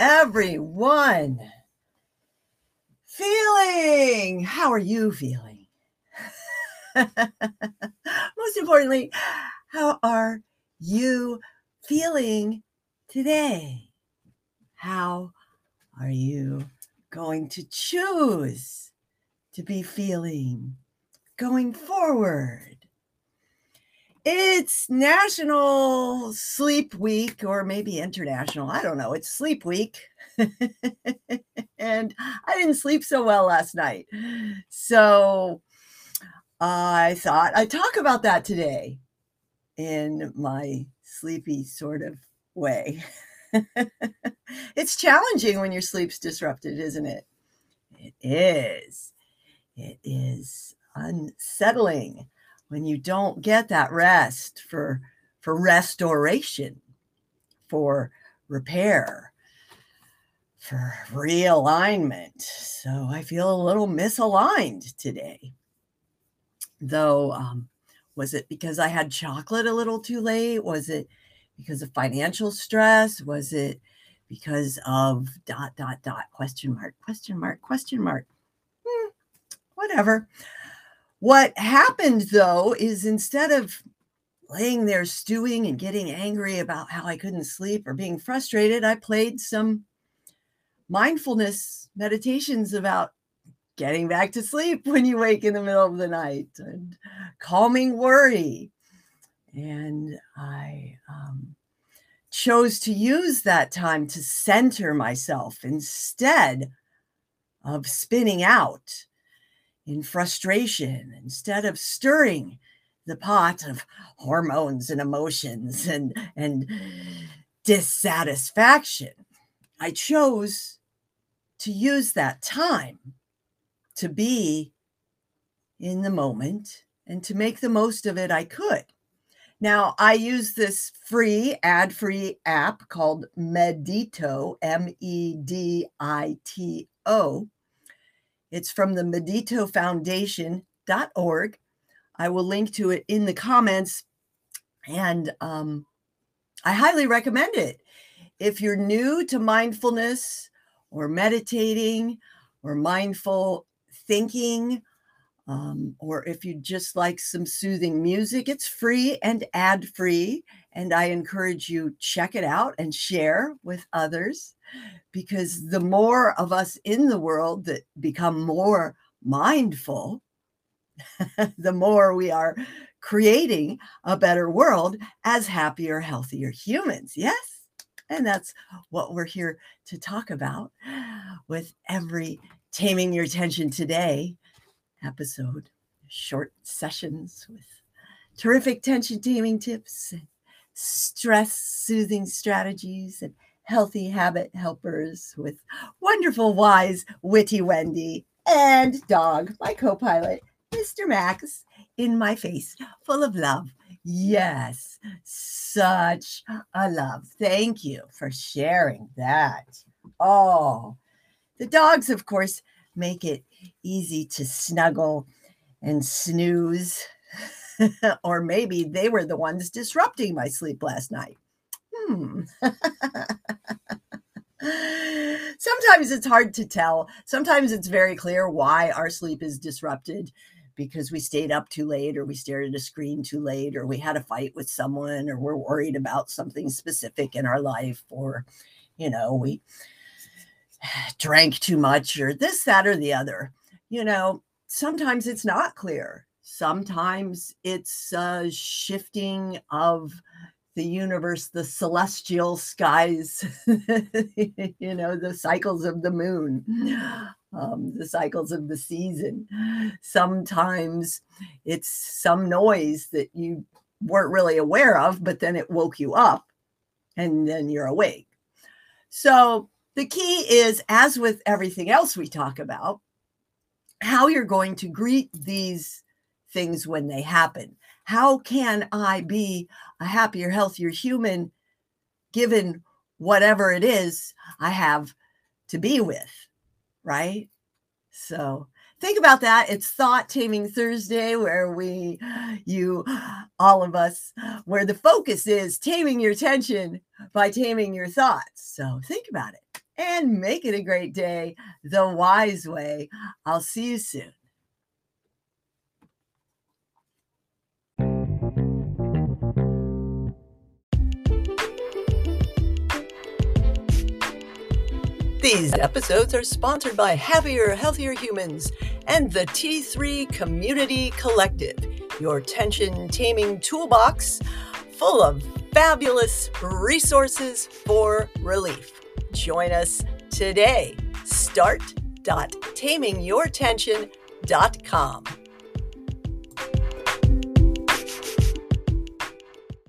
everyone feeling? How are you feeling? Most importantly, how are you feeling today? How are you going to choose to be feeling going forward? It's National Sleep Week, or maybe international. I don't know. It's Sleep Week. and I didn't sleep so well last night. So I thought I'd talk about that today in my sleepy sort of way. it's challenging when your sleep's disrupted, isn't it? It is. It is unsettling when you don't get that rest for for restoration for repair for realignment. So i feel a little misaligned today. Though um, was it because i had chocolate a little too late? Was it because of financial stress? Was it because of dot dot dot question mark question mark question mark? Hmm, whatever what happened though is instead of laying there stewing and getting angry about how I couldn't sleep or being frustrated, I played some mindfulness meditations about getting back to sleep when you wake in the middle of the night and calming worry. And I um, chose to use that time to center myself instead of spinning out in frustration instead of stirring the pot of hormones and emotions and and dissatisfaction. I chose to use that time to be in the moment and to make the most of it i could. Now i use this free ad-free app called medito m-e-d-i-t-o it's from the Medito Foundation.org. I will link to it in the comments. And um, I highly recommend it. If you're new to mindfulness or meditating or mindful thinking, um, or if you just like some soothing music, it's free and ad free. And I encourage you check it out and share with others because the more of us in the world that become more mindful, the more we are creating a better world as happier, healthier humans. Yes. And that's what we're here to talk about with every Taming Your Tension Today episode. Short sessions with terrific tension taming tips, stress soothing strategies, and healthy habit helpers with wonderful, wise, witty Wendy and dog, my co pilot, Mr. Max, in my face, full of love. Yes, such a love. Thank you for sharing that. Oh, the dogs, of course, make it easy to snuggle and snooze. or maybe they were the ones disrupting my sleep last night. Hmm. Sometimes it's hard to tell. Sometimes it's very clear why our sleep is disrupted because we stayed up too late or we stared at a screen too late or we had a fight with someone or we're worried about something specific in our life or you know we drank too much or this that or the other you know sometimes it's not clear sometimes it's a shifting of the universe, the celestial skies, you know, the cycles of the moon, um, the cycles of the season. Sometimes it's some noise that you weren't really aware of, but then it woke you up and then you're awake. So the key is, as with everything else we talk about, how you're going to greet these things when they happen. How can I be a happier, healthier human given whatever it is I have to be with? Right. So think about that. It's Thought Taming Thursday, where we, you, all of us, where the focus is taming your tension by taming your thoughts. So think about it and make it a great day the wise way. I'll see you soon. These episodes are sponsored by Happier, Healthier Humans and the T3 Community Collective, your tension taming toolbox full of fabulous resources for relief. Join us today. Start.tamingyourtension.com.